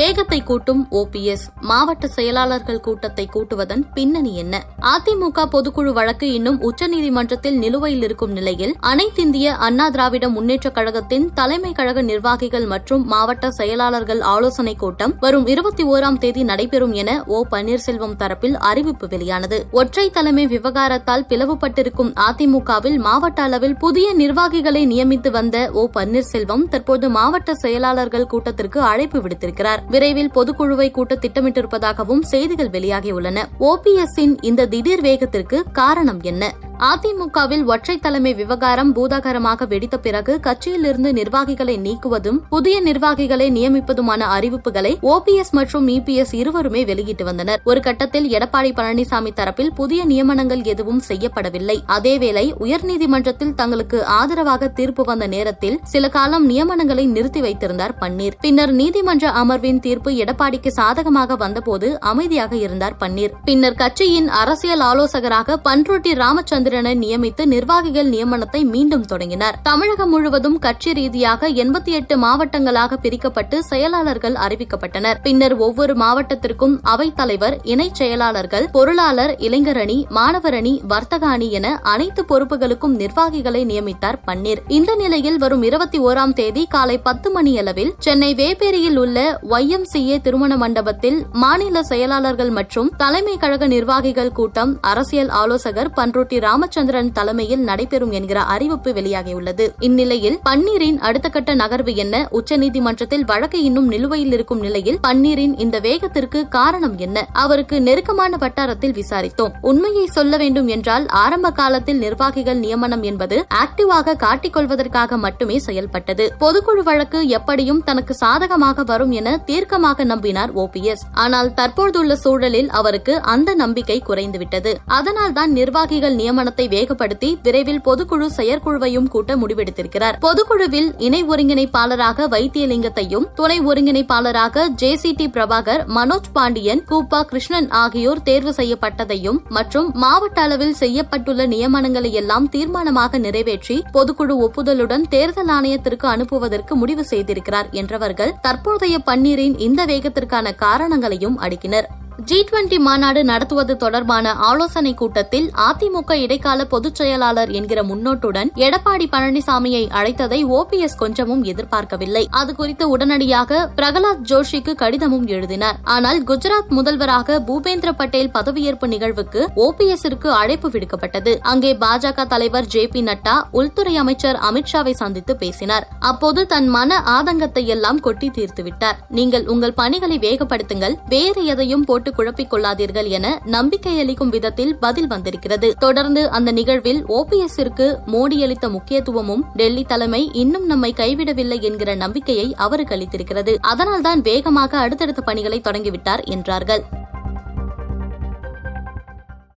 வேகத்தை கூட்டும் ஓபிஎஸ் மாவட்ட செயலாளர்கள் கூட்டத்தை கூட்டுவதன் பின்னணி என்ன? அதிமுக பொதுக்குழு வழக்கு இன்னும் உச்சநீதிமன்றத்தில் நிலுவையில் இருக்கும் நிலையில் அனைத்திந்திய அண்ணா திராவிட முன்னேற்றக் கழகத்தின் தலைமை கழக நிர்வாகிகள் மற்றும் மாவட்ட செயலாளர்கள் ஆலோசனைக் கூட்டம் வரும் இருபத்தி ஓராம் தேதி நடைபெறும் என ஓ பன்னீர்செல்வம் தரப்பில் அறிவிப்பு வெளியானது. ஒற்றை தலைமை விவகாரத்தால் பிளவுபட்டிருக்கும் அதிமுகவில் மாவட்ட அளவில் புதிய நிர்வாகிகளை நியமித்து வந்த ஓ பன்னீர்செல்வம் தற்போது மாவட்ட செயலாளர்கள் கூட்டத்திற்கு அழைப்பு விடுத்திருக்கிறார். விரைவில் பொதுக்குழுவை கூட்ட திட்டமிட்டிருப்பதாகவும் செய்திகள் வெளியாகியுள்ளன. ஓபிஎஸ்ஸின் இந்த திடீர் வேகத்திற்கு காரணம் என்ன? அதிமுகவில் ஒற்றை தலைமை விவகாரம் பூதாகரமாக வெடித்த பிறகு கட்சியிலிருந்து நிர்வாகிகளை நீக்குவதும் புதிய நிர்வாகிகளை நியமிப்பதுமான அறிவிப்புகளை ஓபிஎஸ் மற்றும் இபிஎஸ் இருவருமே வெளியிட்டு வந்தனர். ஒரு கட்டத்தில் எடப்பாடி பழனிசாமி தரப்பில் புதிய நியமனங்கள் எதுவும் செய்யப்படவில்லை. அதேவேளை உயர்நீதிமன்றத்தில் தங்களுக்கு ஆதரவாக தீர்ப்பு வந்த நேரத்தில் சில காலம் நியமனங்களை நிறுத்தி வைத்திருந்தார் பன்னீர். பின்னர் நீதிமன்ற அமர்வின் தீர்ப்பு எடப்பாடிக்கு சாதகமாக வந்தபோது அமைதியாக இருந்தார் பன்னீர். பின்னர் கட்சியின் அரசியல் ஆலோசகராக பன்ருட்டி ராமச்சந்திர சந்திரனை நியமித்து நிர்வாகிகள் நியமனத்தை மீண்டும் தொடங்கினர். தமிழகம் முழுவதும் கட்சி ரீதியாக எண்பத்தி எட்டு மாவட்டங்களாக பிரிக்கப்பட்டு செயலாளர்கள் அறிவிக்கப்பட்டனர். பின்னர் ஒவ்வொரு மாவட்டத்திற்கும் அவைத் தலைவர் இணைச் செயலாளர்கள் பொருளாளர் இளைஞரணி மாணவரணி மாணவர் வர்த்தக அணி என அனைத்து பொறுப்புகளுக்கும் நிர்வாகிகளை நியமித்தார் பன்னீர். இந்த நிலையில் வரும் இருபத்தி ஓராம் தேதி காலை பத்து மணியளவில் சென்னை வேப்பேரியில் உள்ள ஒய் எம் சி ஏ திருமண மண்டபத்தில் மாநில செயலாளர்கள் மற்றும் தலைமை கழக நிர்வாகிகள் கூட்டம் அரசியல் ஆலோசகர் பன்ருட்டி ராம் ராமச்சந்திரன் தலைமையில் நடைபெறும் என்கிற அறிவிப்பு வெளியாகியுள்ளது. இந்நிலையில் பன்னீரின் அடுத்த கட்ட நகர்வு என்ன? உச்சநீதிமன்றத்தில் வழக்கு இன்னும் நிலுவையில் இருக்கும் நிலையில் பன்னீரின் இந்த வேகத்திற்கு காரணம் என்ன? அவருக்கு நெருக்கமான வட்டாரத்தில் விசாரித்தோம். உண்மையை சொல்ல வேண்டும் என்றால் ஆரம்ப காலத்தில் நிர்வாகிகள் நியமனம் என்பது ஆக்டிவாக காட்டிக்கொள்வதற்காக மட்டுமே செயல்பட்டது. பொதுக்குழு வழக்கு எப்படியும் தனக்கு சாதகமாக வரும் என தீர்க்கமாக நம்பினார் ஓபிஎஸ் ஆனால் தற்போதுள்ள சூழலில் அவருக்கு அந்த நம்பிக்கை குறைந்துவிட்டது. அதனால்தான் நிர்வாகிகள் நியமனம் நிறுவனத்தை வேகப்படுத்தி விரைவில் பொதுக்குழு செயற்குழுவையும் கூட்ட முடிவெடுத்திருக்கிறார். பொதுக்குழுவில் இணை ஒருங்கிணைப்பாளராக வைத்தியலிங்கத்தையும் துணை ஒருங்கிணைப்பாளராக J C D Prabhakar Manoj Pandian கூப்பா Krishnan ஆகியோர் தேர்வு செய்யப்பட்டதையும் மற்றும் மாவட்ட அளவில் செய்யப்பட்டுள்ள நியமனங்களை எல்லாம் தீர்மானமாக நிறைவேற்றி பொதுக்குழு ஒப்புதலுடன் தேர்தல் ஆணையத்திற்கு அனுப்புவதற்கு முடிவு செய்திருக்கிறார் என்றவர்கள் தற்போதைய பன்னீரின் இந்த வேகத்திற்கான காரணங்களையும் அடுக்கினர். ஜி டுவெண்டி மாநாடு நடத்துவது தொடர்பான ஆலோசனைக் கூட்டத்தில் அதிமுக இடைக்கால பொதுச் செயலாளர் என்கிற முன்னோட்டுடன் எடப்பாடி பழனிசாமியை அழைத்ததை ஓபிஎஸ் கொஞ்சமும் எதிர்பார்க்கவில்லை. அது குறித்து உடனடியாக பிரகலாத் ஜோஷிக்கு கடிதமும் எழுதினார். ஆனால் குஜராத் முதல்வராக பூபேந்திர பட்டேல் பதவியேற்பு நிகழ்வுக்கு ஓபிஎஸ்ஸிற்கு அழைப்பு விடுக்கப்பட்டது. அங்கே பாஜக தலைவர் ஜே பி நட்டா உள்துறை அமைச்சர் அமித்ஷாவை சந்தித்து பேசினார். அப்போது தன் மன ஆதங்கத்தை எல்லாம் கொட்டி தீர்த்துவிட்டார். நீங்கள் உங்கள் பணிகளை வேகப்படுத்துங்கள். வேறு எதையும் போட்டு போட்டு குழப்பிக் கொள்ளாதீர்கள் என நம்பிக்கை அளிக்கும் விதத்தில் பதில் வந்திருக்கிறது. தொடர்ந்து அந்த நிகழ்வில் ஓபிஎஸ்ஸிற்கு மோடி அளித்த முக்கியத்துவமும் டெல்லி தலைமை இன்னும் நம்மை கைவிடவில்லை என்கிற நம்பிக்கையை அவருக்கு அளித்திருக்கிறது. அதனால்தான் வேகமாக அடுத்தடுத்த பணிகளை தொடங்கிவிட்டார் என்றார்கள்.